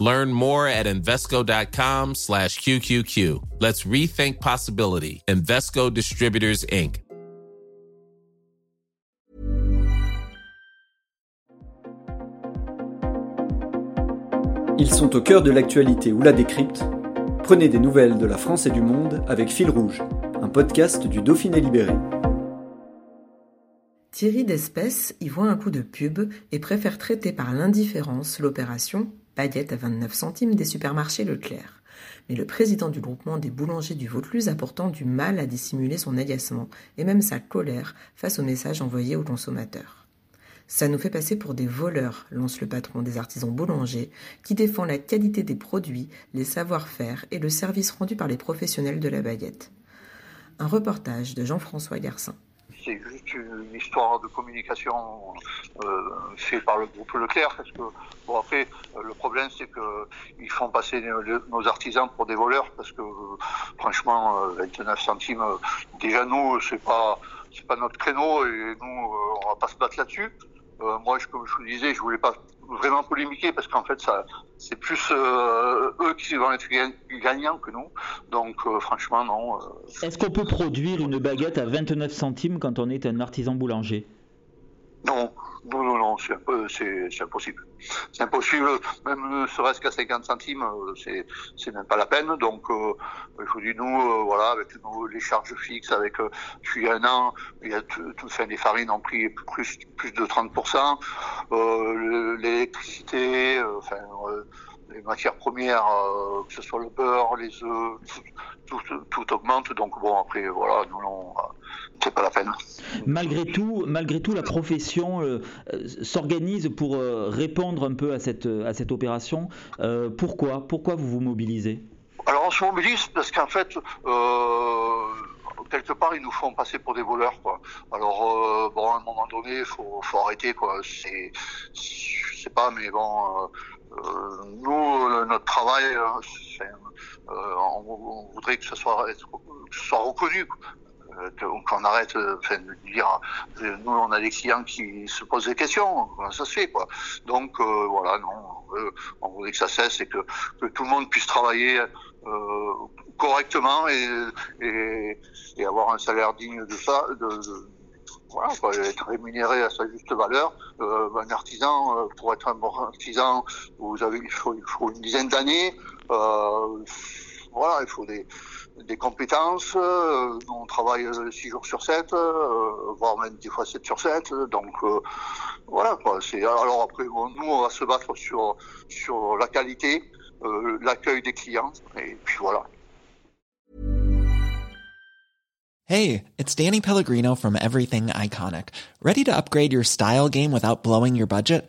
Learn more at Invesco.com slash QQQ. Let's rethink possibility. Invesco Distributors, Inc. Ils sont au cœur de l'actualité ou la décrypte. Prenez des nouvelles de la France et du monde avec Fil Rouge, un podcast du Dauphiné Libéré. Thierry Despès y voit un coup de pub et préfère traiter par l'indifférence l'opération baguette à 29 centimes des supermarchés Leclerc. Mais le président du groupement des boulangers du Vaucluse a pourtant du mal à dissimuler son agacement et même sa colère face aux messages envoyés aux consommateurs. Ça nous fait passer pour des voleurs, lance le patron des artisans boulangers, qui défend la qualité des produits, les savoir-faire et le service rendu par les professionnels de la baguette. Un reportage de Jean-François Garcin. C'est juste une histoire de communication euh, faite par le groupe Leclerc, parce que bon après euh, le problème c'est qu'ils font passer nos artisans pour des voleurs, parce que franchement 29 euh, centimes, déjà nous c'est pas c'est pas notre créneau et nous on va pas se battre là-dessus. Euh, moi, je, comme je vous disais, je voulais pas vraiment polémiquer parce qu'en fait, ça, c'est plus euh, eux qui vont être gagnants que nous. Donc, euh, franchement, non. Est-ce qu'on peut produire une baguette à 29 centimes quand on est un artisan boulanger? Non, c'est impossible. C'est impossible, même ne serait-ce qu'à 50 centimes, euh, c'est même pas la peine. Donc, euh, je vous dis, nous, euh, voilà, avec les charges fixes, avec depuis un an, il y a tout, les farines ont pris plus de 30%, euh, l'électricité, enfin les matières premières, que ce soit le beurre, les œufs, tout, augmente. Donc bon, après, voilà, nous, non, Malgré tout, malgré tout, la profession euh, s'organise pour euh, répondre un peu à cette, à cette opération. Euh, pourquoi? Pourquoi vous vous mobilisez? Alors on se mobilise parce qu'en fait, quelque part, ils nous font passer pour des voleurs. Quoi. Alors bon, à un moment donné, il faut, faut arrêter. Quoi. C'est, je sais pas, mais bon. nous, notre travail, on, voudrait que ce soit, que ce soit reconnu. Euh, qu'on arrête euh, de dire euh, nous on a des clients qui se posent des questions comment ça se fait quoi donc voilà non on, voudrait que ça cesse et que, tout le monde puisse travailler correctement et, avoir un salaire digne de ça être rémunéré à sa juste valeur. Euh, un artisan, pour être un bon artisan, vous avez, il faut, il faut une dizaine d'années. Euh, voilà, il faut des, des compétences. Euh, on travaille 6 jours sur 7, euh, voire même 10 fois 7 sur 7. Donc euh, voilà quoi. C'est alors après nous on va se battre sur sur la qualité, l'accueil des clients et puis voilà. Hey, it's Danny Pellegrino from Everything Iconic. Ready to upgrade your style game without blowing your budget?